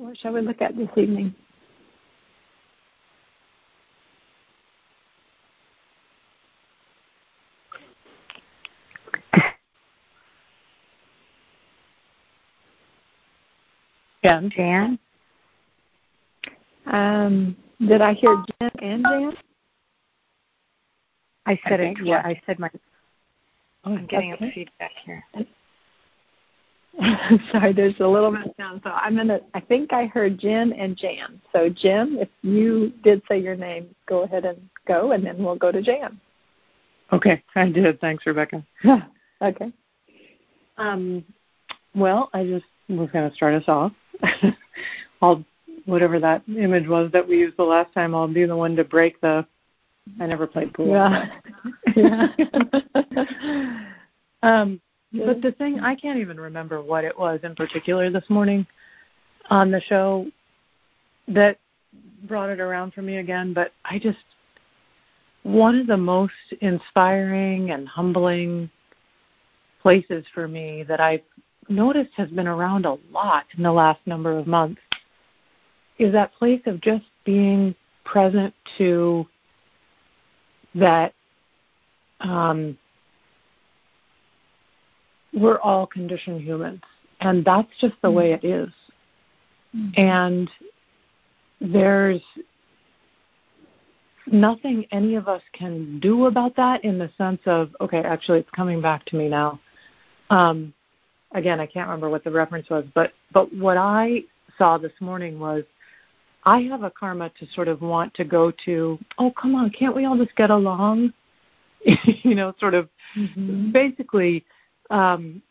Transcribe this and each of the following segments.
What shall we look at this evening? Jan. Jan. Um, did I hear Jen and Jan? I said it. Yeah, I said my. Oh, I'm getting okay. a feedback here. Sorry, there's a little bit of sound. So I'm gonna. I think I heard Jim and Jan. So Jim, if you did say your name, go ahead and go, and then we'll go to Jan. Okay, I did. Thanks, Rebecca. okay. Um, well, I just was going to start us off. I'll whatever that image was that we used the last time. I'll be the one to break the. I never played pool. Yeah. yeah. um, but the thing I can't even remember what it was in particular this morning on the show that brought it around for me again. But I just one of the most inspiring and humbling places for me that I've noticed has been around a lot in the last number of months is that place of just being present to that um, we're all conditioned humans, and that's just the way it is. Mm-hmm. And there's nothing any of us can do about that in the sense of, okay, actually, it's coming back to me now. Um, again, I can't remember what the reference was, but but what I saw this morning was I have a karma to sort of want to go to, oh, come on, can't we all just get along? you know, sort of mm-hmm. basically, um,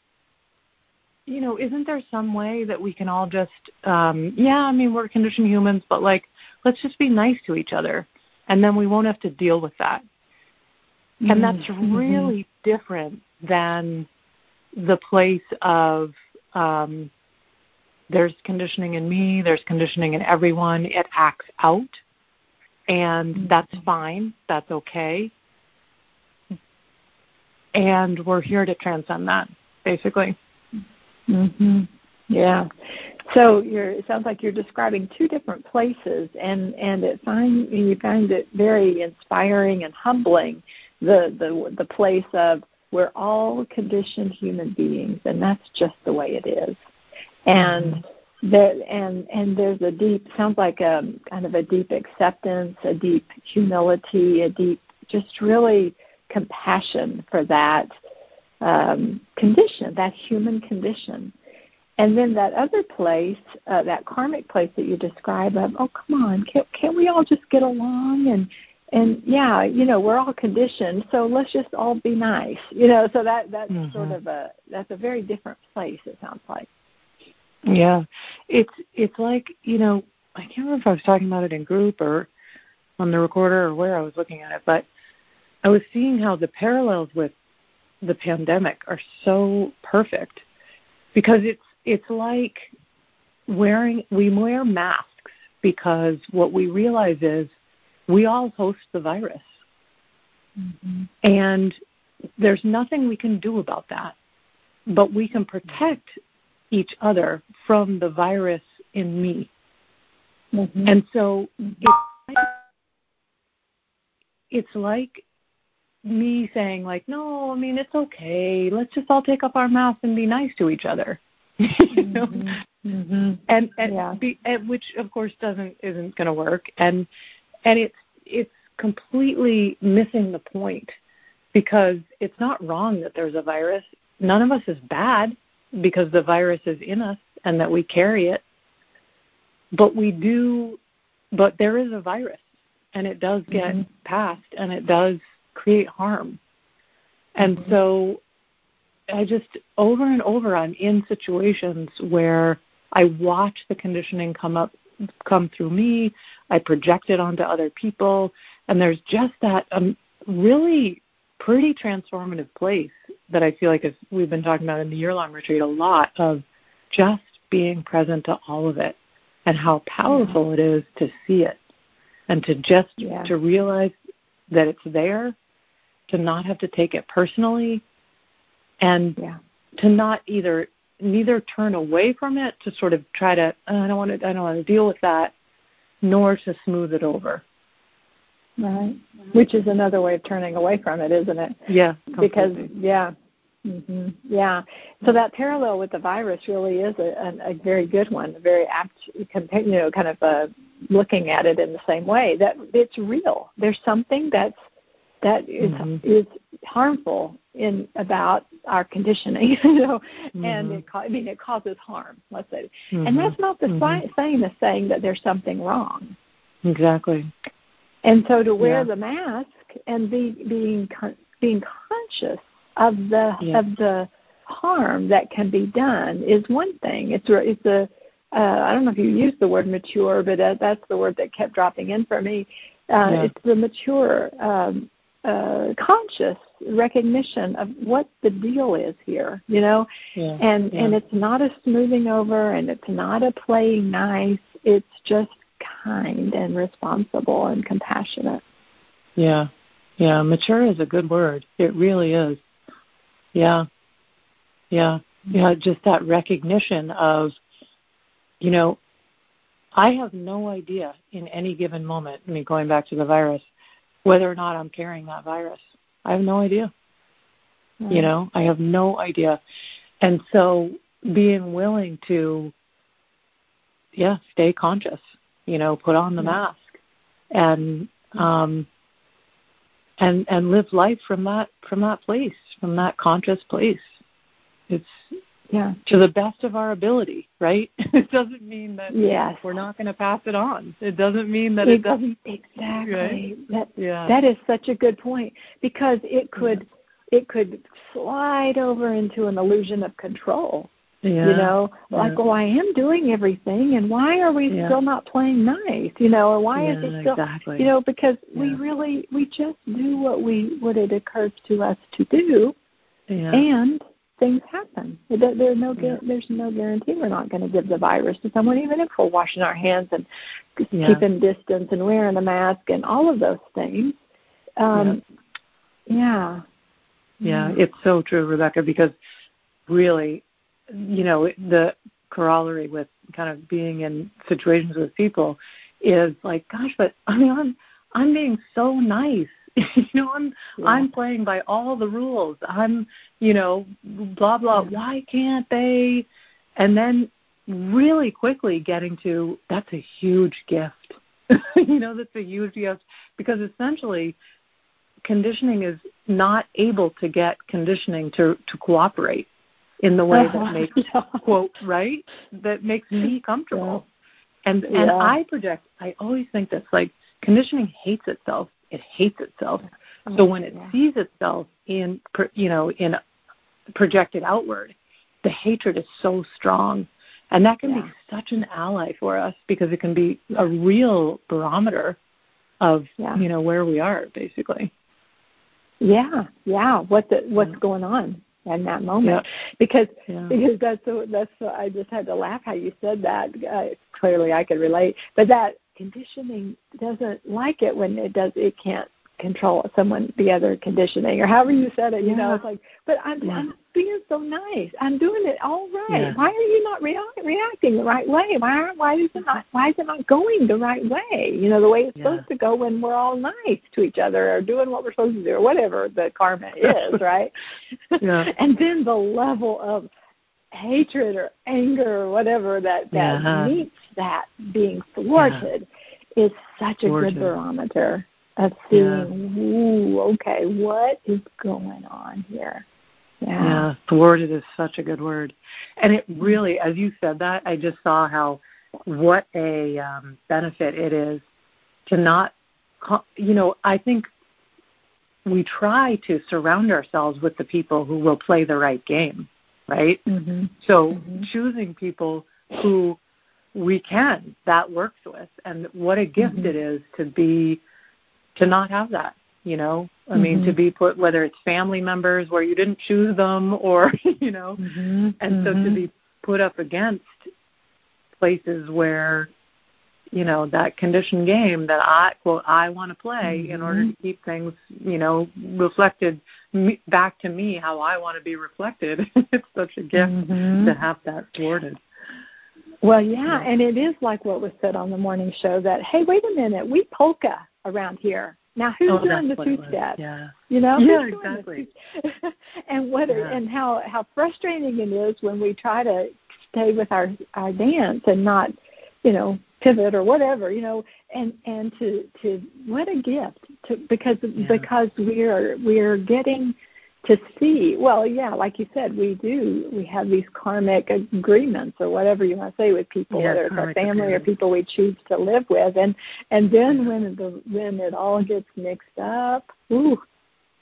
you know, isn't there some way that we can all just, um, yeah, I mean, we're conditioned humans, but like, let's just be nice to each other, and then we won't have to deal with that. Mm-hmm. And that's really different than the place of um, there's conditioning in me, there's conditioning in everyone. It acts out, and mm-hmm. that's fine. That's okay. And we're here to transcend that, basically. Mhm. Yeah. So you're, it sounds like you're describing two different places, and and it find you find it very inspiring and humbling. The the the place of we're all conditioned human beings, and that's just the way it is. And there and and there's a deep sounds like a kind of a deep acceptance, a deep humility, a deep just really compassion for that um, condition, that human condition. And then that other place, uh, that karmic place that you describe of, oh come on, can't, can't we all just get along and and yeah, you know, we're all conditioned, so let's just all be nice. You know, so that that's mm-hmm. sort of a that's a very different place it sounds like. Yeah. It's it's like, you know, I can't remember if I was talking about it in group or on the recorder or where I was looking at it, but I was seeing how the parallels with the pandemic are so perfect because it's it's like wearing we wear masks because what we realize is we all host the virus. Mm-hmm. And there's nothing we can do about that. But we can protect each other from the virus in me. Mm-hmm. And so it's, it's like me saying like, no, I mean it's okay. Let's just all take off our masks and be nice to each other. you know? Mm-hmm. And and, yeah. be, and which of course doesn't isn't going to work. And and it's it's completely missing the point because it's not wrong that there's a virus. None of us is bad because the virus is in us and that we carry it. But we do, but there is a virus and it does get mm-hmm. passed and it does create harm. And mm-hmm. so I just, over and over, I'm in situations where I watch the conditioning come up, come through me. I project it onto other people. And there's just that um, really pretty transformative place that I feel like is, we've been talking about in the year long retreat a lot of just being present to all of it and how powerful yeah. it is to see it and to just yeah. to realize that it's there to not have to take it personally and yeah. to not either neither turn away from it to sort of try to oh, I don't want to I don't want to deal with that, nor to smooth it over. Right. Which is another way of turning away from it, isn't it? Yeah. Completely. Because yeah. Mm-hmm. Yeah. So that parallel with the virus really is a, a, a very good one, a very apt, you know, kind of uh, looking at it in the same way that it's real. There's something that's that is mm-hmm. is harmful in about our conditioning, you know, mm-hmm. and it I mean it causes harm. Let's say, mm-hmm. and that's not the mm-hmm. same as saying that there's something wrong. Exactly. And so to wear yeah. the mask and be being being conscious of the yeah. of the harm that can be done is one thing. It's it's a uh, I don't know if you use the word mature, but uh, that's the word that kept dropping in for me. Uh, yeah. It's the mature, um, uh, conscious recognition of what the deal is here, you know, yeah. and yeah. and it's not a smoothing over, and it's not a playing nice. It's just kind and responsible and compassionate. Yeah, yeah, mature is a good word. It really is. Yeah, yeah, yeah. Just that recognition of you know, I have no idea in any given moment, I mean, going back to the virus, whether or not I'm carrying that virus. I have no idea. Right. You know, I have no idea. And so being willing to, yeah, stay conscious, you know, put on the yeah. mask and, um, and, and live life from that, from that place, from that conscious place. It's, yeah to the best of our ability right it doesn't mean that yes. we're not going to pass it on it doesn't mean that it, it doesn't exactly right? that yeah. that is such a good point because it could yeah. it could slide over into an illusion of control yeah. you know like well i am doing everything and why are we still not playing nice you know or why is it still exactly. you know because we really we just do what we what it occurs to us to do and things happen. There's no there's no guarantee we're not going to give the virus to someone, even if we're washing our hands and yeah. keeping distance and wearing a mask and all of those things. Um, yeah. yeah. Yeah, it's so true, Rebecca, because really, you know, the corollary with kind of being in situations with people is like, gosh, but I mean, I'm I'm being so nice you know, I'm yeah. I'm playing by all the rules. I'm, you know, blah blah. Why can't they? And then really quickly getting to that's a huge gift. you know, that's a huge gift because essentially conditioning is not able to get conditioning to to cooperate in the way that makes quote right that makes me comfortable. Yeah. And yeah. and I project. I always think this like conditioning hates itself it hates itself. Oh, so when it yeah. sees itself in you know in projected outward, the hatred is so strong, and that can yeah. be such an ally for us because it can be a real barometer of yeah. you know where we are basically. Yeah, yeah. What the what's going on in that moment? Because because that's so that's so I just had to laugh how you said that. Uh, clearly, I could relate, but that conditioning doesn't like it when it does it can't control someone the other conditioning or however you said it you yeah. know it's like but i'm yeah. i'm being so nice i'm doing it all right yeah. why are you not rea- reacting the right way why why is it not why is it not going the right way you know the way it's supposed to go when we're all nice to each other or doing what we're supposed to do or whatever the karma is right yeah. and then the level of hatred or anger or whatever that that meets that being thwarted yeah. is such a good barometer of seeing, yeah. ooh, okay, what is going on here? Yeah. yeah, thwarted is such a good word, and it really, as you said that, I just saw how what a um, benefit it is to not, you know, I think we try to surround ourselves with the people who will play the right game right? Mm-hmm. So mm-hmm. choosing people who we can that works with, and what a gift mm-hmm. it is to be to not have that. You know, I mean, to mm-hmm. be put whether it's family members where you didn't choose them, or you know, mm-hmm. and so to mm-hmm. be put up against places where you know that conditioned game that I quote I want to play mm-hmm. in order to keep things you know reflected me, back to me how I want to be reflected. it's such a gift mm-hmm. to have that thwarted. Well, yeah, and it is like what was said on the morning show that hey, wait a minute, we polka around here. Now who's oh, doing the two step? Yeah. You know? Yeah, exactly. and what yeah. and how how frustrating it is when we try to stay with our our dance and not, you know, pivot or whatever, you know, and and to to what a gift to because yeah. because we are we are getting to see well yeah like you said we do we have these karmic agreements or whatever you want to say with people yes, whether it's our family agreements. or people we choose to live with and and then when the when it all gets mixed up ooh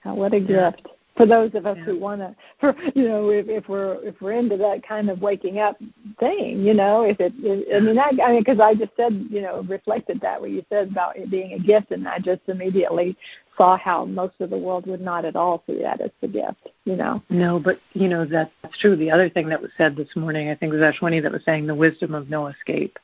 what a yeah. gift for those of us yeah. who want to for you know if if we're if we're into that kind of waking up thing you know if it if, i mean that i mean because i just said you know reflected that what you said about it being a gift and i just immediately saw how most of the world would not at all see that as a gift you know? No but you know that's true. The other thing that was said this morning i think was ashwini that was saying the wisdom of no escape.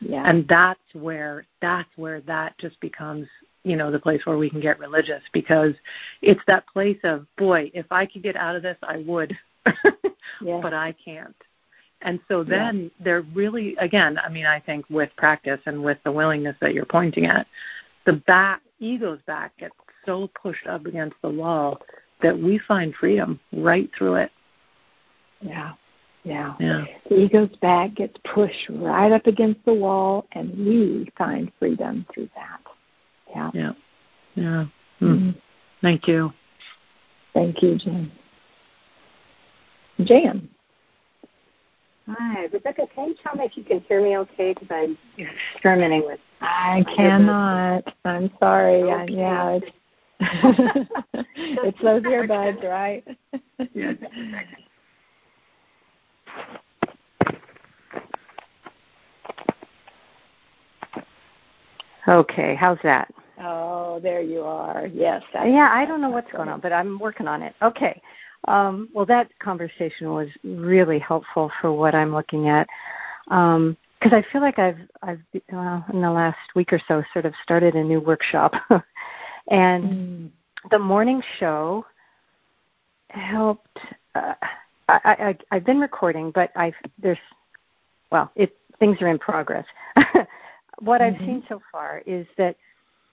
Yeah. And that's where that's where that just becomes you know the place where we can get religious because it's that place of boy if i could get out of this i would yeah. but i can't and so then yeah. they're really again i mean i think with practice and with the willingness that you're pointing at the back ego's back gets so pushed up against the wall that we find freedom right through it yeah yeah. yeah. The ego's back gets pushed right up against the wall, and we find freedom through that. Yeah. Yeah. Yeah. Mm. Mm-hmm. Thank you. Thank you, Jan. Jan. Hi, Rebecca. Can you tell me if you can hear me okay? Because I'm experimenting with. I cannot. I'm sorry. Okay. I, yeah, it's it's those earbuds, right? yes. Okay, how's that? Oh, there you are. Yes. I Yeah, I don't know what's going on, but I'm working on it. Okay. Um, well, that conversation was really helpful for what I'm looking at, because um, I feel like I've I've uh, in the last week or so sort of started a new workshop, and mm. the morning show helped. Uh, I, I I've been recording, but I've there's well, it things are in progress. what mm-hmm. I've seen so far is that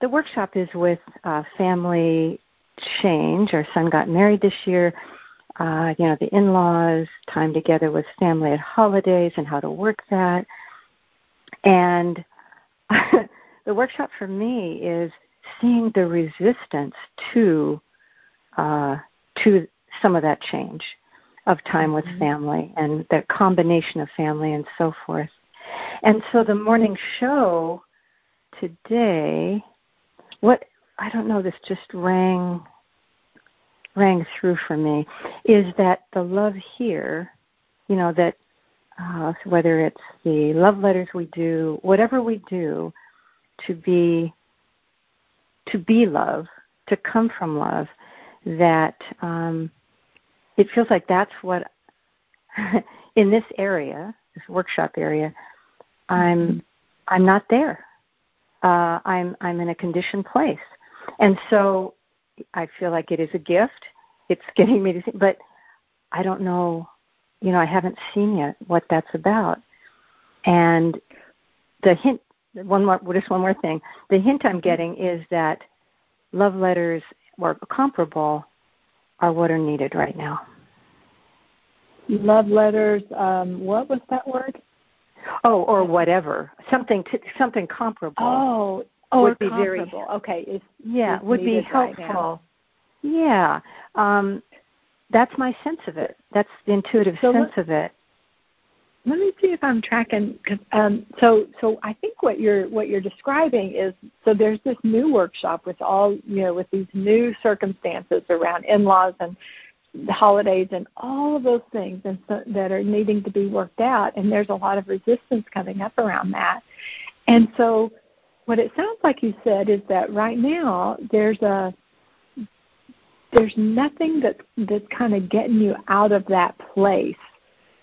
the workshop is with uh, family change. Our son got married this year. Uh, you know, the in-laws, time together with family at holidays, and how to work that. And the workshop for me is seeing the resistance to uh, to some of that change of time with mm-hmm. family and the combination of family and so forth. And so the morning show today, what I don't know, this just rang rang through for me, is that the love here, you know, that uh, whether it's the love letters we do, whatever we do, to be to be love, to come from love, that um, it feels like that's what in this area, this workshop area, I'm I'm not there. Uh, I'm I'm in a conditioned place, and so I feel like it is a gift. It's getting me to, see, but I don't know. You know, I haven't seen yet what that's about. And the hint, one more, just one more thing. The hint I'm getting is that love letters or comparable are what are needed right now. Love letters. Um, what was that word? Oh, or whatever. Something to, something comparable. Oh, oh, would be comparable. very okay. It's, yeah, it's would be helpful. Right yeah, um, that's my sense of it. That's the intuitive so sense let, of it. Let me see if I'm tracking. Um, so, so I think what you're what you're describing is so there's this new workshop with all you know with these new circumstances around in-laws and the holidays and all of those things and so, that are needing to be worked out and there's a lot of resistance coming up around that. And so what it sounds like you said is that right now there's a there's nothing that that's kind of getting you out of that place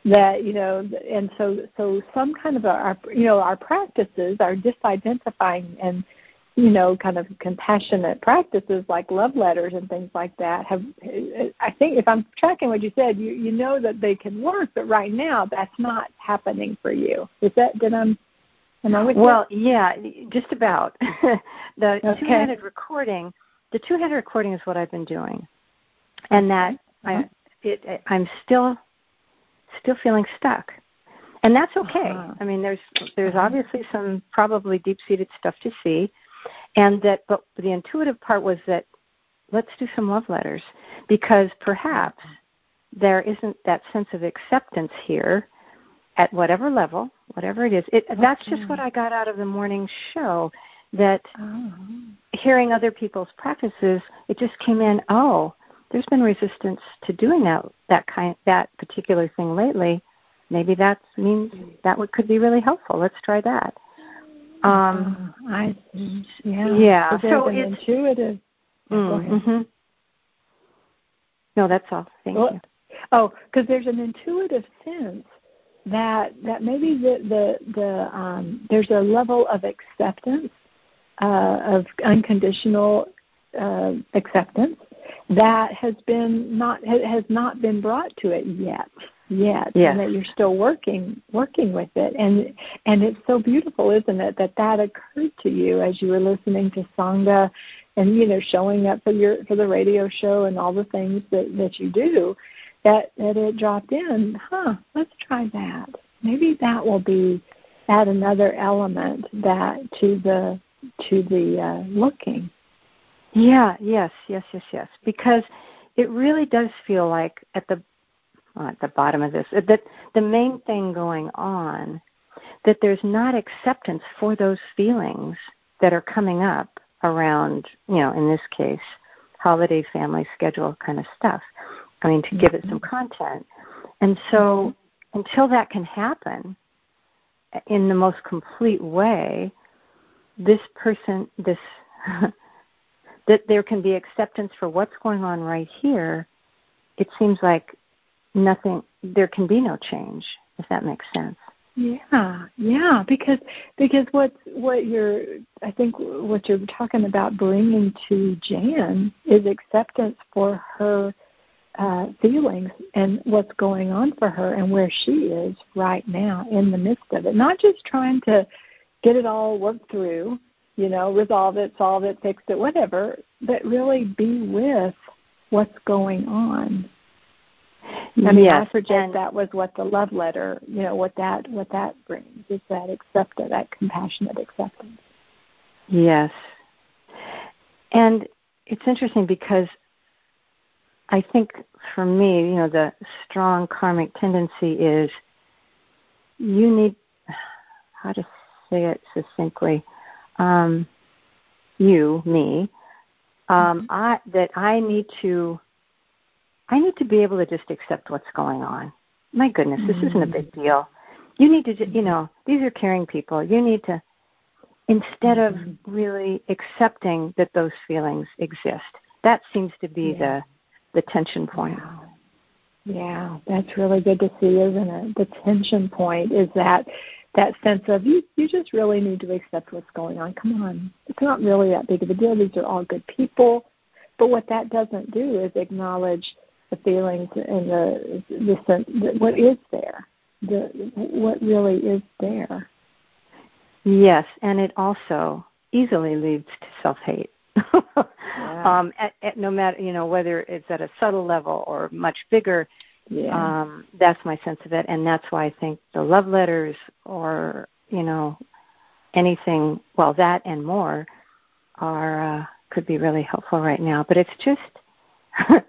that you know and so so some kind of our you know our practices are disidentifying and you know kind of compassionate practices like love letters and things like that have i think if i'm tracking what you said you you know that they can work but right now that's not happening for you is that did i'm am i with well yeah just about the okay. two-handed recording the two-handed recording is what i've been doing and that mm-hmm. i it i'm still still feeling stuck and that's okay uh-huh. i mean there's there's uh-huh. obviously some probably deep seated stuff to see and that but the intuitive part was that let's do some love letters because perhaps there isn't that sense of acceptance here at whatever level whatever it is it, okay. that's just what i got out of the morning show that oh. hearing other people's practices it just came in oh there's been resistance to doing that that kind that particular thing lately. Maybe that means that would, could be really helpful. Let's try that. Um, uh, I yeah. Yeah. So, so it's intuitive. Mm, mm-hmm. No, that's all. Thank well, you. Oh, because there's an intuitive sense that that maybe the the the um, there's a level of acceptance uh, of unconditional uh, acceptance that has been not has not been brought to it yet yet yes. and that you're still working working with it and and it's so beautiful isn't it that that occurred to you as you were listening to sangha and you know showing up for your for the radio show and all the things that that you do that that it dropped in huh let's try that maybe that will be add another element that to the to the uh, looking yeah, yes, yes, yes, yes. Because it really does feel like at the at the bottom of this uh, that the main thing going on that there's not acceptance for those feelings that are coming up around, you know, in this case, holiday family schedule kind of stuff. I mean, to give it some mm-hmm. content. And so until that can happen uh, in the most complete way, this person, this that there can be acceptance for what's going on right here, it seems like nothing there can be no change if that makes sense yeah yeah because because what what you're i think what you're talking about bringing to jan is acceptance for her uh, feelings and what's going on for her and where she is right now in the midst of it not just trying to get it all worked through you know, resolve it, solve it, fix it, whatever, but really be with what's going on. I mean, yes, I that was what the love letter, you know, what that what that brings is that acceptance, that compassionate acceptance. Yes, and it's interesting because I think for me, you know, the strong karmic tendency is you need how to say it succinctly um, you, me, um, mm-hmm. I, that I need to, I need to be able to just accept what's going on. My goodness, this mm-hmm. isn't a big mm-hmm. deal. You need to, you know, these are caring people. You need to, instead mm-hmm. of really accepting that those feelings exist. That seems to be yeah. the the tension point. Wow. Yeah, that's really good to see, isn't it? The tension point is that that sense of you you just really need to accept what's going on. Come on. It's not really that big of a deal. These are all good people. But what that doesn't do is acknowledge the feelings and the the sense what is there. The what really is there. Yes, and it also easily leads to self hate. yeah. um, at, at no matter you know whether it's at a subtle level or much bigger, yeah. Um, that's my sense of it, and that's why I think the love letters or you know anything, well, that and more are uh, could be really helpful right now. But it's just,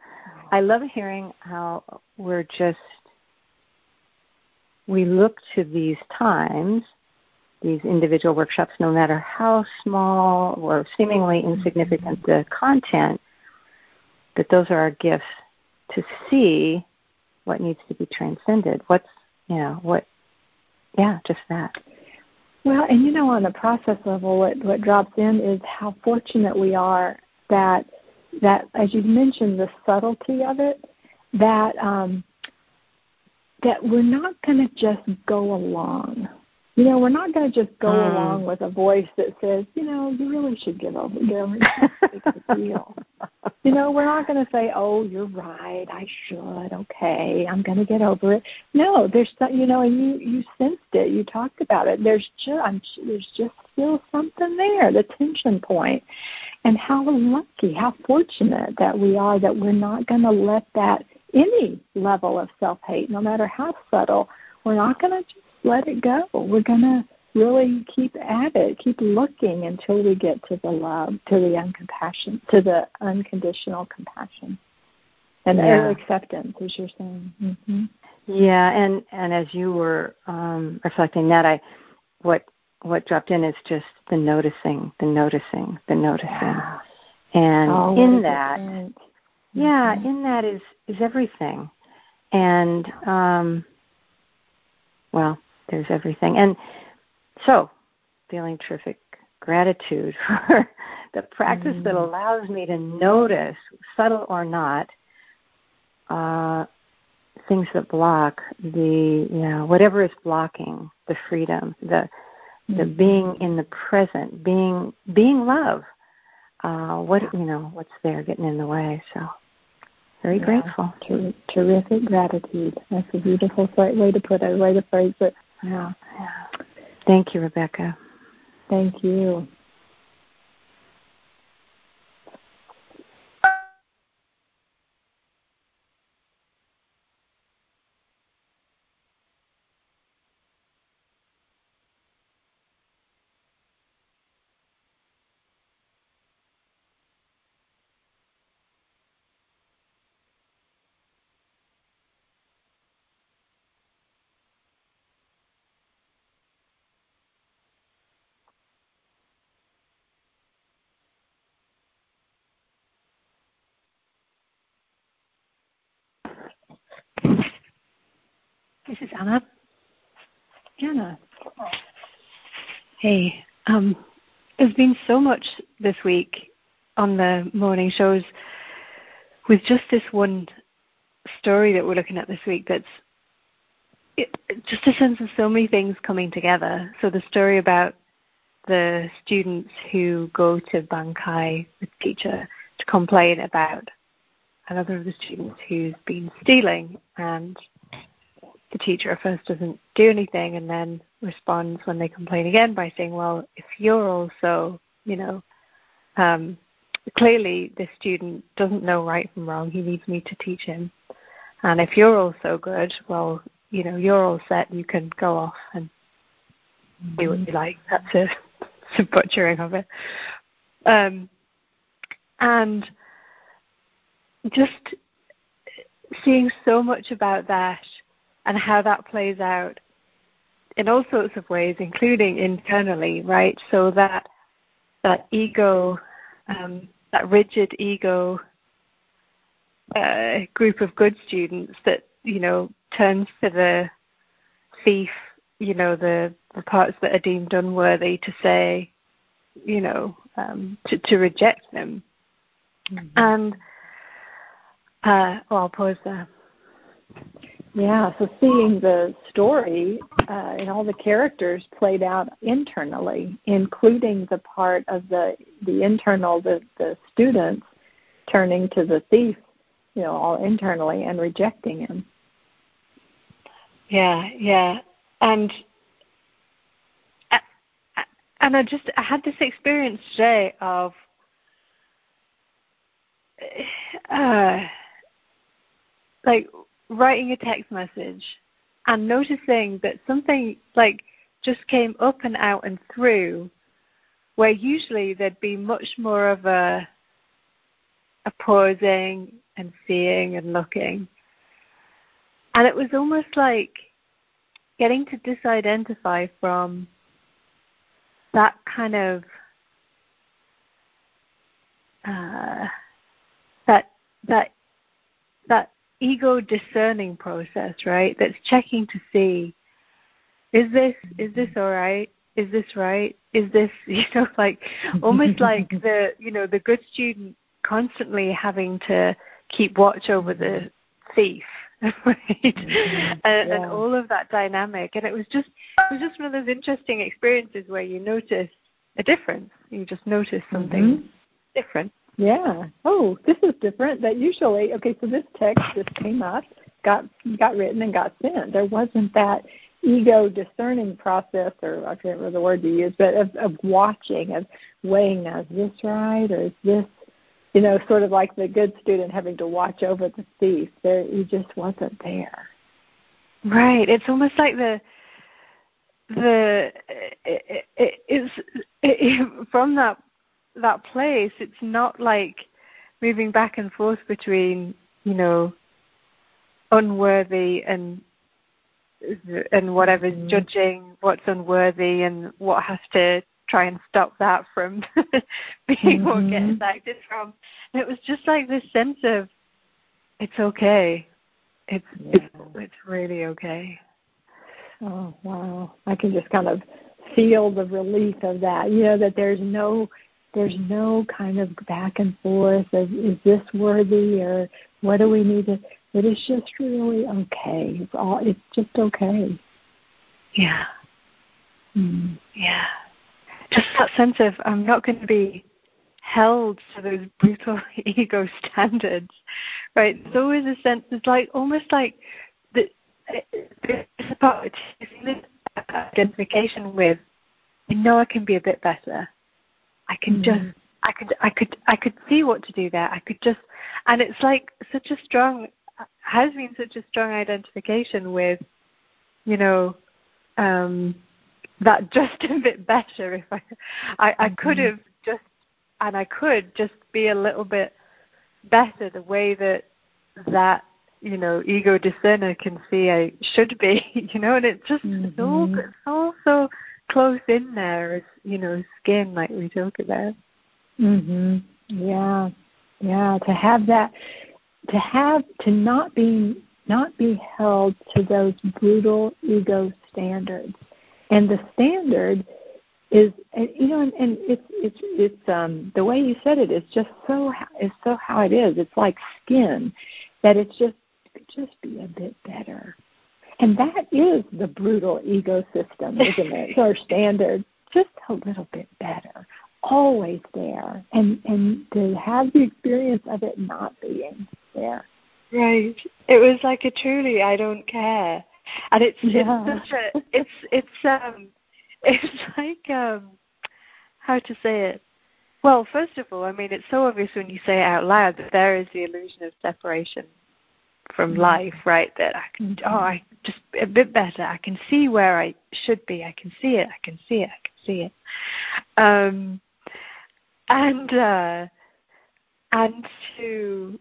I love hearing how we're just we look to these times, these individual workshops, no matter how small or seemingly mm-hmm. insignificant the content, that those are our gifts to see what needs to be transcended. What's you know what yeah just that. Well and you know on the process level what what drops in is how fortunate we are that that as you mentioned the subtlety of it that um that we're not going to just go along. You know, we're not going to just go mm. along with a voice that says, you know, you really should give over. Give over. A deal. you know, we're not going to say, oh, you're right. I should. Okay, I'm going to get over it. No, there's, you know, and you you sensed it. You talked about it. There's just, I'm, there's just still something there. The tension point, and how lucky, how fortunate that we are that we're not going to let that any level of self hate, no matter how subtle, we're not going to just let it go. We're going to really keep at it, keep looking until we get to the love, to the uncompassion, to the unconditional compassion and yeah. acceptance, as you're saying. Mm-hmm. Yeah, and and as you were um, reflecting that, I what what dropped in is just the noticing, the noticing, the noticing, and oh, in that, yeah, mm-hmm. in that is is everything, and um, well, there's everything, and so feeling terrific gratitude for the practice mm. that allows me to notice, subtle or not, uh, things that block the you know whatever is blocking the freedom, the the mm. being in the present, being being love. Uh, what you know, what's there getting in the way? So very yeah. grateful. Ter- terrific gratitude. That's a beautiful way to put it, way to phrase it. Yeah. yeah. Thank you, Rebecca. Thank you. Is Anna. Anna. Hey, um, there's been so much this week on the morning shows with just this one story that we're looking at this week that's it, just a sense of so many things coming together. So the story about the students who go to Bankei with teacher to complain about another of the students who's been stealing and the teacher first doesn't do anything and then responds when they complain again by saying, well, if you're also, you know, um, clearly this student doesn't know right from wrong, he needs me to teach him. And if you're also good, well, you know, you're all set, you can go off and do what you like. That's a, a butchering of it. Um, and just seeing so much about that and how that plays out in all sorts of ways, including internally, right? So that that ego, um, that rigid ego uh, group of good students that you know turns to the thief, you know, the the parts that are deemed unworthy to say, you know, um, to to reject them, mm-hmm. and uh, well, I'll pause there. Yeah, so seeing the story uh, and all the characters played out internally, including the part of the the internal, the the students turning to the thief, you know, all internally and rejecting him. Yeah, yeah, and and I just I had this experience today of. Uh, like writing a text message and noticing that something like just came up and out and through where usually there'd be much more of a a pausing and seeing and looking. And it was almost like getting to disidentify from that kind of uh, that that that ego discerning process, right? That's checking to see is this is this all right? Is this right? Is this you know like almost like the you know the good student constantly having to keep watch over the thief right? Mm-hmm. And, yeah. and all of that dynamic. And it was just it was just one of those interesting experiences where you notice a difference. You just notice something mm-hmm. different. Yeah. Oh, this is different. That usually okay. So this text just came up, got got written, and got sent. There wasn't that ego discerning process, or I can't remember the word to use, but of, of watching, of weighing. Now, is this right, or is this, you know, sort of like the good student having to watch over the thief? There, he just wasn't there. Right. It's almost like the the it, it, it's it, from that that place, it's not like moving back and forth between, you know, unworthy and and whatever's mm-hmm. judging what's unworthy and what has to try and stop that from being mm-hmm. what gets acted from. And it was just like this sense of it's okay. It's yeah. it's it's really okay. Oh wow. I can just kind of feel the relief of that. You know, that there's no there's no kind of back and forth of is this worthy or what do we need to it is just really okay. It's all it's just okay. Yeah. Mm. yeah. Just that sense of i'm not going to be held to those brutal ego standards right? There's always a sense it's like almost like the it's about identification with I know I can be a bit better I can mm. just I could I could I could see what to do there. I could just and it's like such a strong has been such a strong identification with, you know, um that just a bit better if I I, I could mm-hmm. have just and I could just be a little bit better the way that that you know ego discerner can see I should be you know and it just mm-hmm. it's all it's all so close in there as you know skin like we talk about. Mhm yeah. Yeah to have that to have to not be not be held to those brutal ego standards. And the standard is you know and, and it's it's it's um the way you said it is just so is so how it is. It's like skin that it's just just be a bit better and that is the brutal ecosystem, isn't it? It's our standard, just a little bit better, always there, and and to have the experience of it not being there. Right. It was like a truly I don't care, and it's yeah. it's such a it's it's um it's like um how to say it. Well, first of all, I mean, it's so obvious when you say it out loud that there is the illusion of separation from mm-hmm. life, right? That I can, oh, I just a bit better. I can see where I should be. I can see it. I can see it. I can see it. Um, and uh, and to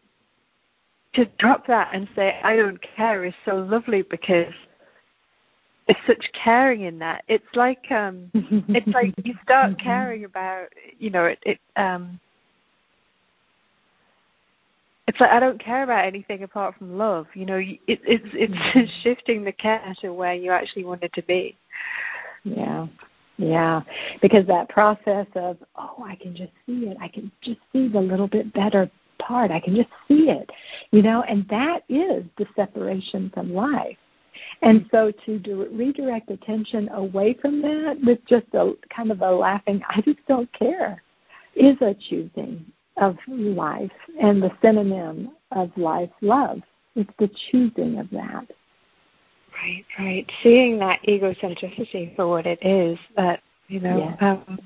to drop that and say I don't care is so lovely because it's such caring in that. It's like um, it's like you start caring about you know it. it um, it's like I don't care about anything apart from love. You know, it, it's it's mm-hmm. shifting the care to where you actually want it to be. Yeah, yeah, because that process of oh, I can just see it. I can just see the little bit better part. I can just see it, you know, and that is the separation from life. And so to do, redirect attention away from that with just a kind of a laughing, I just don't care, is a choosing of life and the synonym of life, love. It's the choosing of that. Right, right. Seeing that egocentricity for what it is, that, you know, yes. um,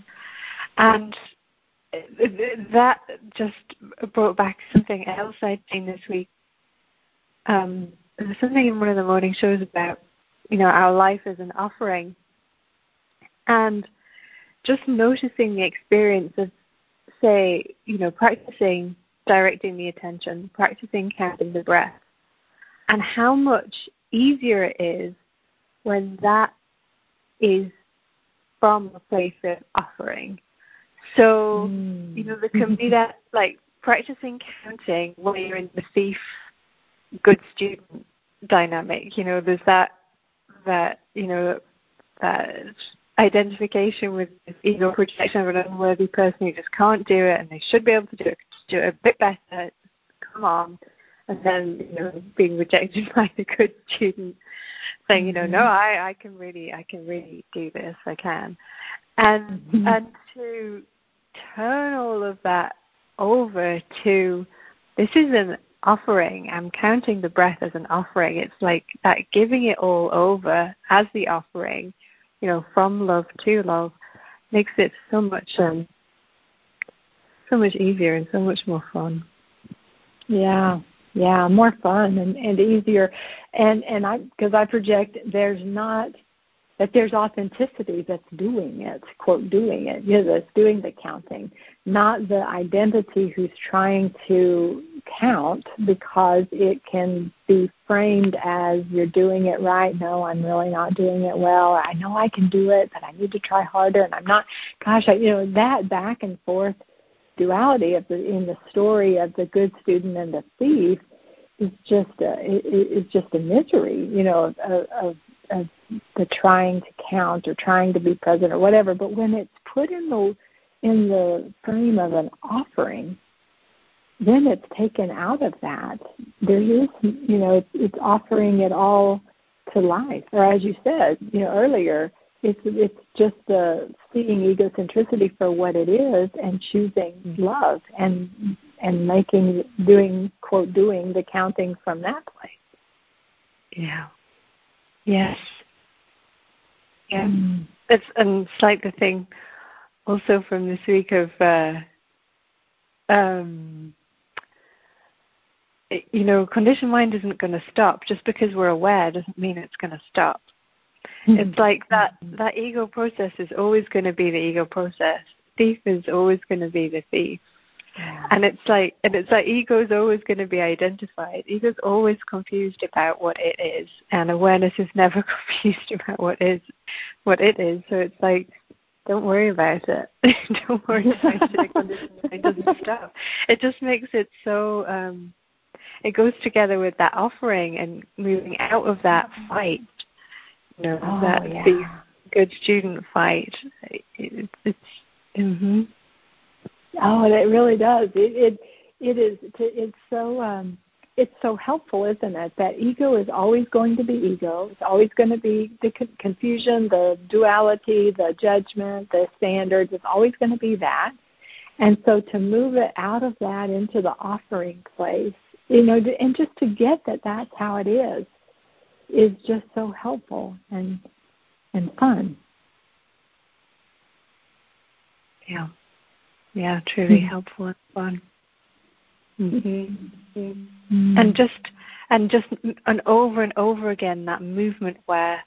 and that just brought back something else I'd seen this week. Um, there's something in one of the morning shows about, you know, our life as an offering. And just noticing the experience of say, you know, practicing directing the attention, practicing counting the breath, and how much easier it is when that is from a place of offering. So, mm. you know, there can be that like practicing counting when you're in the thief good student dynamic. You know, there's that that, you know, that identification with ego projection of an unworthy person who just can't do it and they should be able to do it, do it a bit better. Come on. and then you know being rejected by the good student saying you know no mm-hmm. i i can really i can really do this i can and mm-hmm. and to turn all of that over to this is an offering i'm counting the breath as an offering it's like that giving it all over as the offering you know from love to love makes it so much um so much easier and so much more fun. Yeah. Yeah. More fun and and easier. And and i because i project there's not that there's authenticity that's doing it quote doing it you know that's doing the counting not the identity who's trying to count because it can be framed as you're doing it right. No i'm really not doing it well. I know i can do it but i need to try harder. And i'm not gosh I, you know that back and forth duality of the in the story of the good student and the thief is just a it, it's just a misery, you know, of, of of the trying to count or trying to be present or whatever. But when it's put in the in the frame of an offering, then it's taken out of that. There is, you know, it's, it's offering it all to life, or as you said, you know, earlier, it's it's just uh, seeing egocentricity for what it is and choosing mm-hmm. love and and making doing quote doing the counting from that place. Yeah. Yes. Yeah. Mm. It's and it's like the thing also from this week of uh um you know, conditioned mind isn't going to stop. Just because we're aware doesn't mean it's going to stop. Mm-hmm. It's like that that ego process is always going to be the ego process. Thief is always going to be the thief. And it's like and it's like ego is always going to be identified. Ego is always confused about what it is, and awareness is never confused about what is what it is. So it's like don't worry about it. don't worry about it. It doesn't stop. It just makes it so. um It goes together with that offering and moving out of that fight you know oh, that yeah. the good student fight. It, it's mm-hmm. Oh, it really does. It it it is. It's so. um it's so helpful, isn't it? That ego is always going to be ego. It's always going to be the confusion, the duality, the judgment, the standards. It's always going to be that. And so to move it out of that into the offering place, you know, and just to get that that's how it is, is just so helpful and and fun. Yeah, yeah, truly mm-hmm. helpful and fun. Mm-hmm. Mm-hmm. And just and just and over and over again that movement where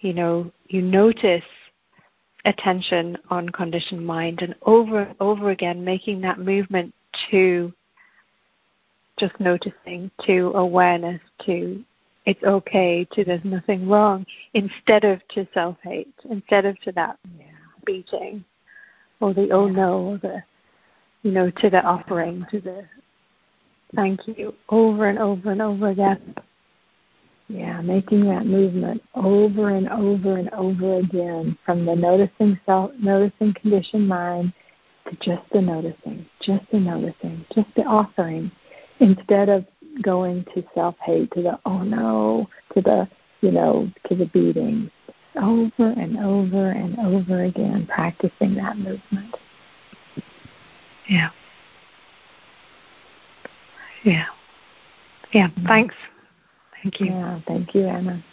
you know you notice attention on conditioned mind and over and over again making that movement to just noticing to awareness to it's okay to there's nothing wrong instead of to self hate, instead of to that yeah. beating or the oh no or the you know, to the offering, to the thank you over and over and over again. Yeah, making that movement over and over and over again from the noticing self noticing conditioned mind to just the noticing, just the noticing, just the offering instead of going to self hate, to the oh no, to the you know, to the beating, over and over and over again, practicing that movement. Yeah. Yeah. Yeah. Mm-hmm. Thanks. Thank you. Yeah. Thank you, Anna.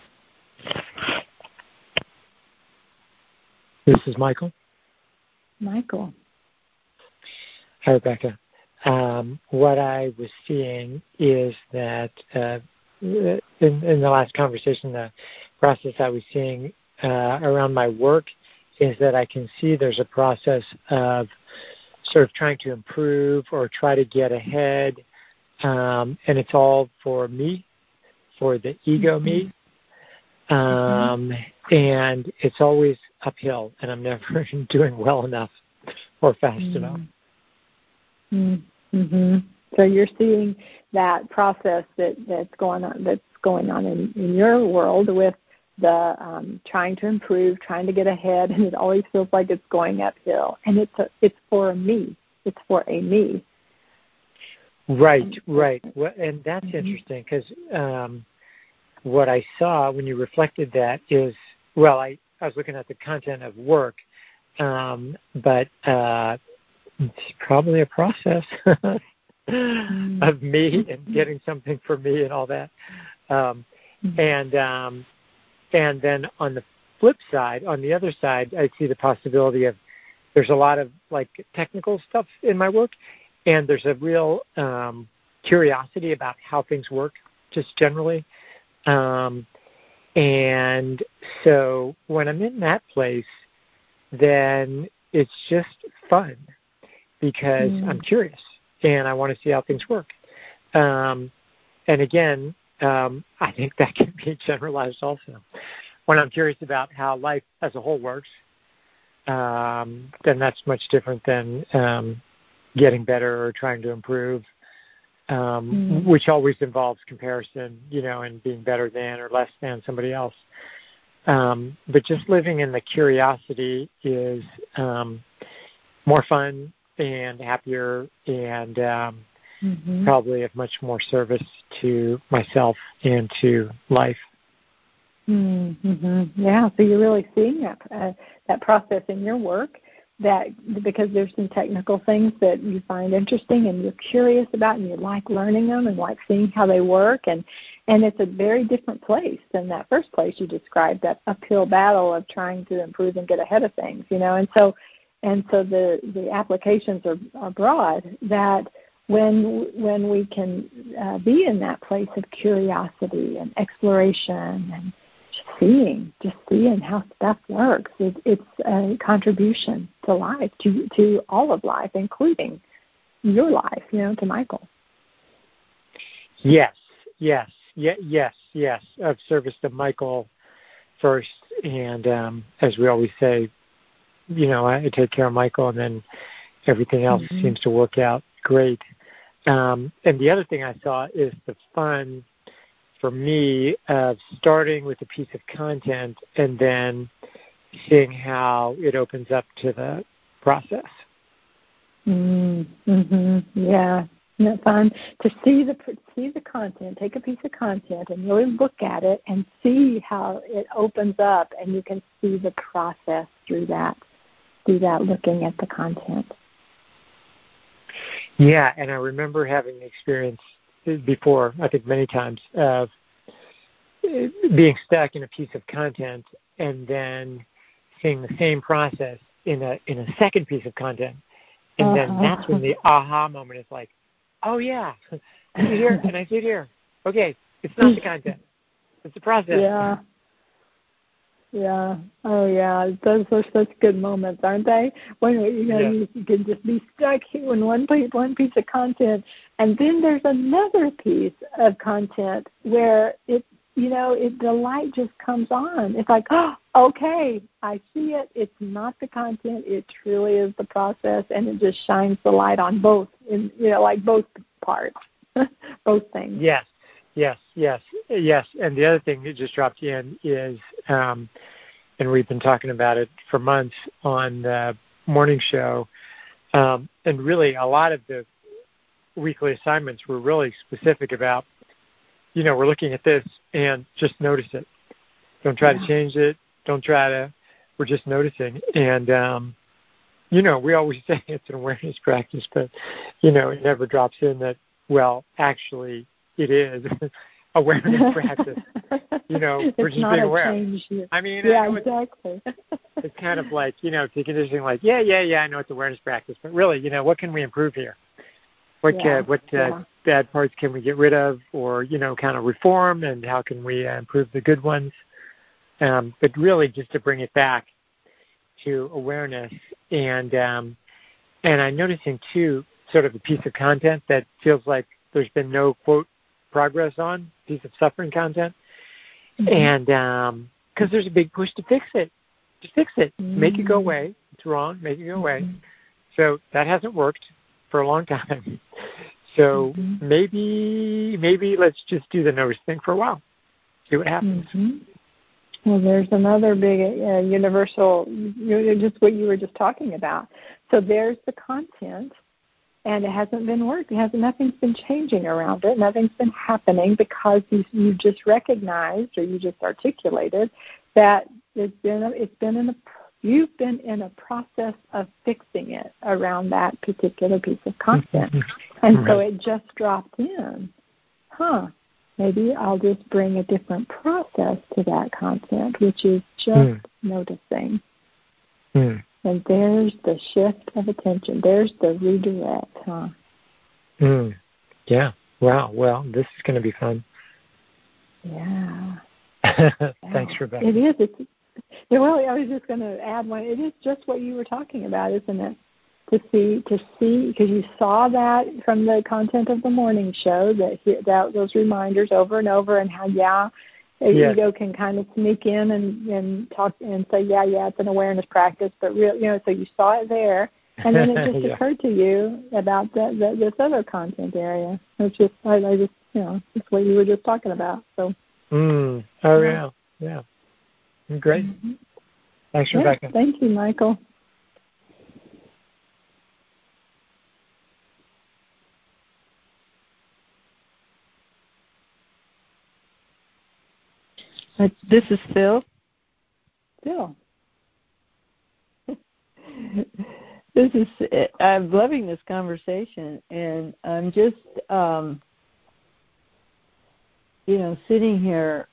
This is Michael. Michael. Hi, Rebecca um, what I was seeing is that uh, in, in, the last conversation, the process I was seeing uh, around my work is that I can see there's a process of sort of trying to improve or try to get ahead, um, and it's all for me, for the ego mm-hmm. me. Um, and it's always uphill, and I'm never doing well enough or fast mm-hmm. enough. Mm-hmm. So you're seeing that process that that's going on that's going on in, in your world with the um, trying to improve, trying to get ahead, and it always feels like it's going uphill. And it's a, it's for me. It's for a me. Right, right. Well, and that's mm-hmm. interesting because um, what I saw when you reflected that is, well, I, I was looking at the content of work, um, but uh, it's probably a process mm-hmm. of me and getting something for me and all that. Um, mm-hmm. and um, and then on the flip side, on the other side, I see the possibility of there's a lot of like technical stuff in my work, and there's a real um, curiosity about how things work, just generally. Um, and so when I'm in that place, then it's just fun because mm. I'm curious and I want to see how things work. Um, and again, um, I think that can be generalized also. When I'm curious about how life as a whole works, um, then that's much different than um, getting better or trying to improve, um, mm-hmm. which always involves comparison, you know, and being better than or less than somebody else. Um, but just living in the curiosity is um, more fun and happier and um, mm-hmm. probably of much more service to myself and to life. Mm-hmm. Yeah, so you're really seeing that uh, that process in your work, that because there's some technical things that you find interesting and you're curious about and you like learning them and like seeing how they work and and it's a very different place than that first place you described that uphill battle of trying to improve and get ahead of things you know and so and so the the applications are, are broad that when when we can uh, be in that place of curiosity and exploration and just seeing, just seeing how stuff works. It, it's a contribution to life, to to all of life, including your life. You know, to Michael. Yes, yes, yeah, yes, yes. Of service to Michael first, and um, as we always say, you know, I take care of Michael, and then everything else mm-hmm. seems to work out great. Um, and the other thing I saw is the fun for me of starting with a piece of content and then seeing how it opens up to the process. Mm-hmm. Yeah, isn't that fun to see the see the content? Take a piece of content and really look at it and see how it opens up, and you can see the process through that through that looking at the content. Yeah, and I remember having the experience before, I think many times, of being stuck in a piece of content and then seeing the same process in a in a second piece of content. And uh-huh. then that's when the aha moment is like, oh yeah, I see it here and I see it here. Okay, it's not the content, it's the process. Yeah. Yeah. Oh, yeah. Those are such good moments, aren't they? When you know yeah. you, can just be stuck in one piece, one piece of content, and then there's another piece of content where it, you know, it the light just comes on. It's like, oh, okay, I see it. It's not the content. It truly is the process, and it just shines the light on both. In you know, like both parts, both things. Yes. Yes, yes, yes. And the other thing that just dropped in is, um, and we've been talking about it for months on the morning show, um, and really a lot of the weekly assignments were really specific about, you know, we're looking at this and just notice it. Don't try yeah. to change it. Don't try to. We're just noticing, and um, you know, we always say it's an awareness practice, but you know, it never drops in that. Well, actually, it is awareness practice. You know, we're just being aware. I mean, yeah, I exactly. It's, it's kind of like you know, to conditioning, like, yeah, yeah, yeah, I know it's awareness practice, but really, you know, what can we improve here? What yeah, uh, what uh, yeah. bad parts can we get rid of, or you know, kind of reform, and how can we uh, improve the good ones? Um, but really, just to bring it back to awareness, and um, and I'm noticing too, sort of a piece of content that feels like there's been no quote progress on, piece of suffering content, mm-hmm. and because um, there's a big push to fix it, to fix it, mm-hmm. make it go mm-hmm. away. It's wrong, make it go away. Mm-hmm. So that hasn't worked for a long time. So mm-hmm. maybe maybe let's just do the notice thing for a while, see what happens. Well, there's another big uh, universal, just what you were just talking about. So there's the content, and it hasn't been working. It hasn't nothing's been changing around it. Nothing's been happening because you you just recognized or you just articulated that it's been a, it's been in a you've been in a process of fixing it around that particular piece of content, and right. so it just dropped in. Huh? Maybe I'll just bring a different process to that content, which is just mm. noticing. Mm. And there's the shift of attention. There's the redirect, huh? Mm. Yeah. Wow. Well, this is going to be fun. Yeah. Thanks, Rebecca. It is. It's, well, I was just going to add one. It is just what you were talking about, isn't it? To see, to see, because you saw that from the content of the morning show that that those reminders over and over, and how yeah, yes. ego can kind of sneak in and and talk and say, yeah, yeah, it's an awareness practice, but real, you know, so you saw it there, and then it just yeah. occurred to you about the, the, this other content area. It's just, I, I just, you know, it's what you were just talking about. So. Mm. Oh yeah, yeah, great. Mm-hmm. Thanks, Rebecca. thank you, Michael. This is Phil. Phil. this is I'm loving this conversation and I'm just um you know sitting here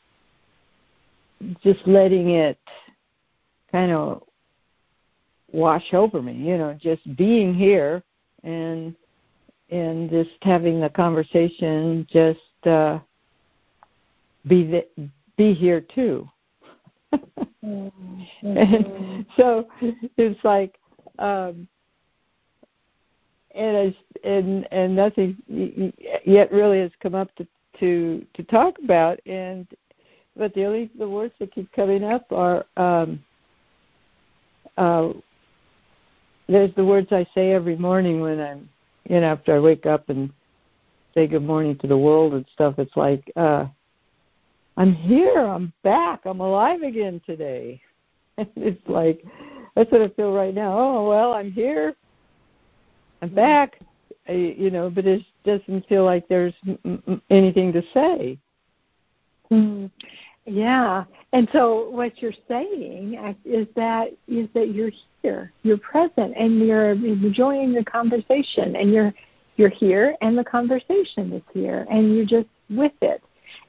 just letting it kind of wash over me you know just being here and and just having the conversation just uh be the, be here too. and so it's like um and I, and and nothing yet really has come up to to to talk about and but the only the words that keep coming up are um uh there's the words I say every morning when I'm you know after I wake up and say good morning to the world and stuff it's like uh I'm here, I'm back, I'm alive again today. And it's like that's what I feel right now. Oh well, I'm here, I'm back, I, you know, but it doesn't feel like there's m- anything to say. Mm. Yeah, and so what you're saying is that is that you're here, you're present, and you're enjoying the conversation, and you're you're here, and the conversation is here, and you're just with it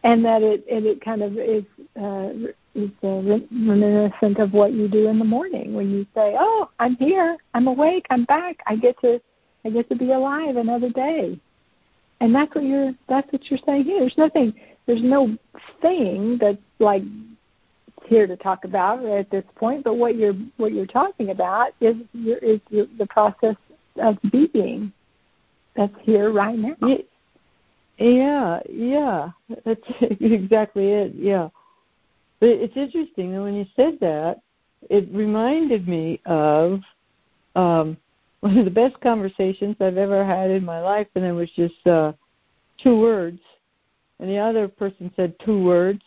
and that it and it kind of is uh, is uh, reminiscent of what you do in the morning when you say, "Oh, I'm here, I'm awake, I'm back, I get to I get to be alive another day," and that's what you're that's what you're saying here. There's nothing, there's no thing that's like here to talk about at this point, but what you're what you're talking about is your, is your, the process of being that's here right now. Yeah, yeah, that's exactly it. Yeah, but it's interesting that when you said that, it reminded me of um, one of the best conversations I've ever had in my life, and it was just uh, two words, and the other person said two words.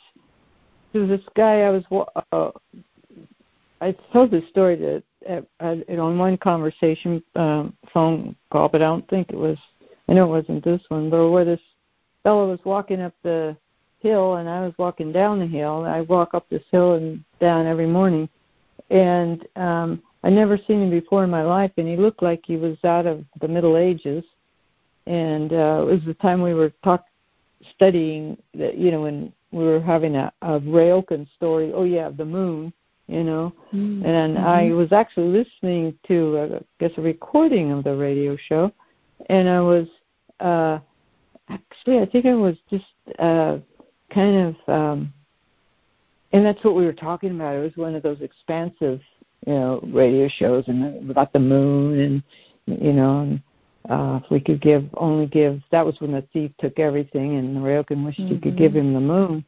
There was this guy I was. Uh, I told this story to uh, on one conversation um, phone call, but I don't think it was. I know it wasn't this one, but where this fellow was walking up the hill and I was walking down the hill. I walk up this hill and down every morning. And um I'd never seen him before in my life and he looked like he was out of the Middle Ages. And uh it was the time we were talk studying that you know when we were having a, a Ryokan story, oh yeah, the moon, you know. Mm-hmm. And I was actually listening to uh, I guess a recording of the radio show and I was uh actually I think it was just uh kind of um and that's what we were talking about. It was one of those expansive, you know, radio shows and about the moon and you know, and uh if we could give only give that was when the thief took everything and Ryokan wished mm-hmm. he could give him the moon.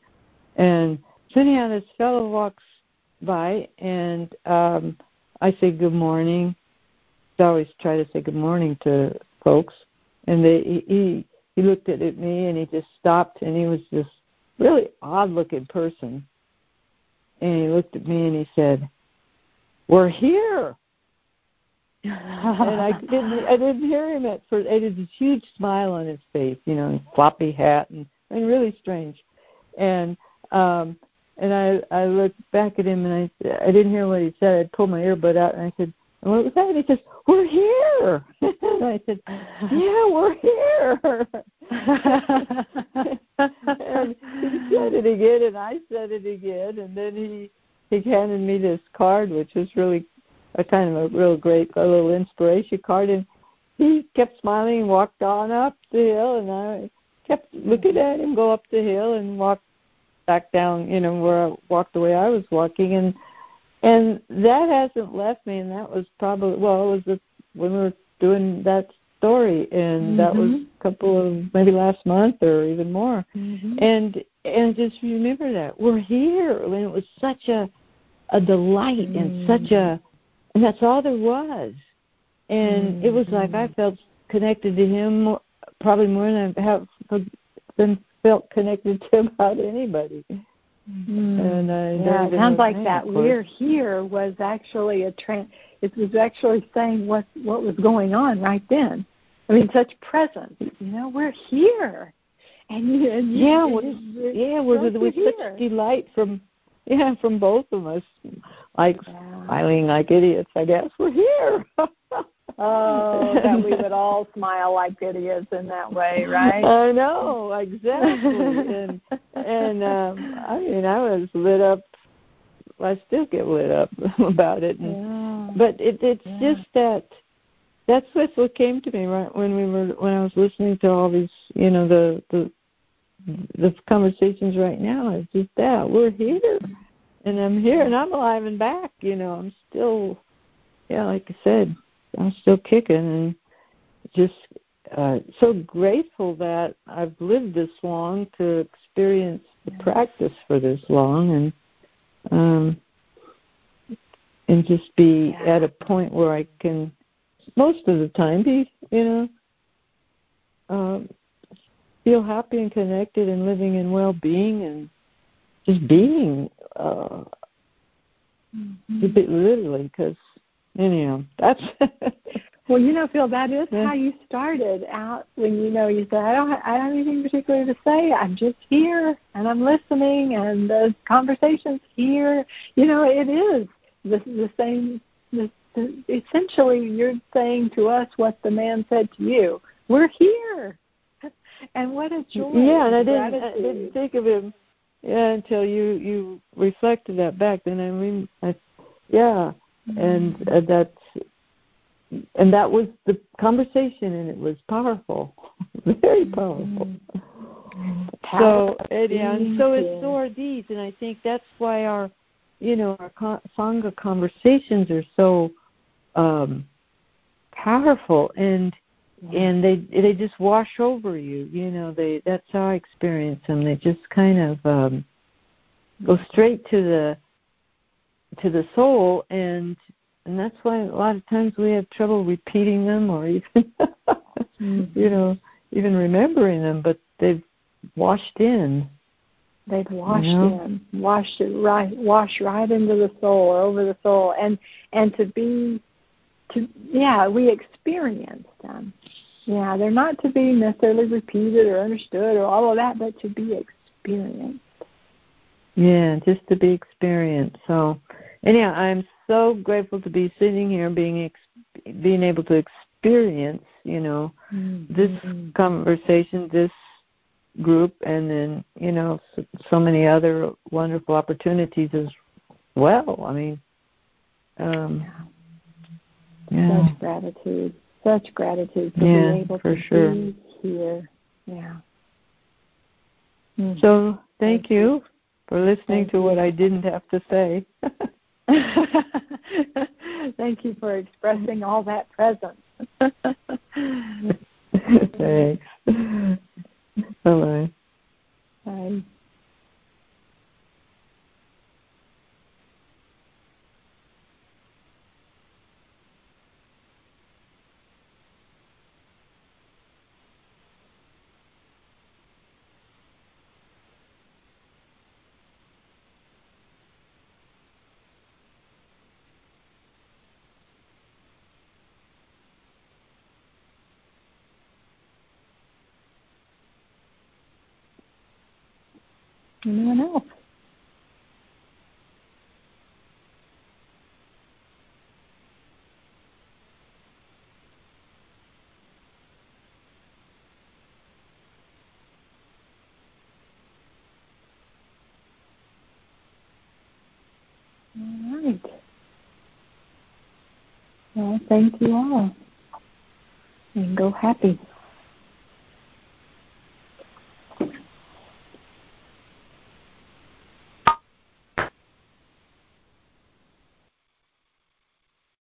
And so anyhow this fellow walks by and um I say good morning. I always try to say good morning to folks. And they he he looked at me and he just stopped and he was this really odd looking person. And he looked at me and he said, We're here. and I didn't I didn't hear him at first. It had this huge smile on his face, you know, floppy hat and and really strange. And um and I I looked back at him and I I didn't hear what he said. I pulled my earbud out and I said, and what was that? And he says, We're here and I said, Yeah, we're here and he said it again and I said it again and then he he handed me this card which was really a kind of a real great a little inspiration card and he kept smiling and walked on up the hill and I kept looking at him go up the hill and walk back down, you know, where I walked the way I was walking and and that hasn't left me and that was probably well, it was the, when we were doing that story and mm-hmm. that was a couple of maybe last month or even more. Mm-hmm. And and just remember that. We're here and it was such a a delight mm-hmm. and such a and that's all there was. And mm-hmm. it was like I mm-hmm. felt connected to him probably more than I have been felt connected to about anybody. Mm. And I yeah, it sounds like that. We're here was actually a trans. It was actually saying what what was going on right then. I mean, such presence. You know, we're here. And, and yeah, with, yeah, with, with such delight from yeah, from both of us, like yeah. smiling like idiots. I guess we're here. oh, that we would all smile like idiots in that way, right? I know exactly, and and um, I mean, I was lit up. I still get lit up about it, and, yeah. but it, it's yeah. just that. That's what came to me right when we were when I was listening to all these, you know, the the the conversations right now is just that we're here and I'm here and I'm alive and back. You know, I'm still, yeah, like I said, I'm still kicking and just uh, so grateful that I've lived this long to experience the practice for this long and um and just be at a point where I can most of the time be, you know, um feel happy and connected and living in well being and just being uh mm-hmm. literally because anyhow that's well you know phil that is yeah. how you started out when you know you said i don't i don't have anything particular to say i'm just here and i'm listening and the conversation's here you know it is the the same the, the, essentially you're saying to us what the man said to you we're here and what a joy! Yeah, and I didn't, I didn't think of him, yeah, until you you reflected that back. Then I mean, I, yeah. And uh, that's and that was the conversation, and it was powerful, very powerful. Mm-hmm. So yeah, and so it's so are these, and I think that's why our, you know, our sangha conversations are so um, powerful and and they they just wash over you you know they that's how i experience them they just kind of um go straight to the to the soul and and that's why a lot of times we have trouble repeating them or even mm-hmm. you know even remembering them but they've washed in. They've washed you know? in. Washed it right wash right into the soul or over the soul and and to be to yeah we experience them. Yeah they're not to be necessarily repeated or understood or all of that but to be experienced. Yeah just to be experienced. So anyhow i'm so grateful to be sitting here being ex- being able to experience you know mm-hmm. this conversation this group and then you know so, so many other wonderful opportunities as well i mean um yeah. Such gratitude. Such gratitude to yeah, be able to sure. be here. Yeah. Mm. So thank, thank you, you for listening thank to you. what I didn't have to say. thank you for expressing all that presence. Thanks. Bye-bye. Bye. Anyone else? All right. Well, thank you all. And go happy.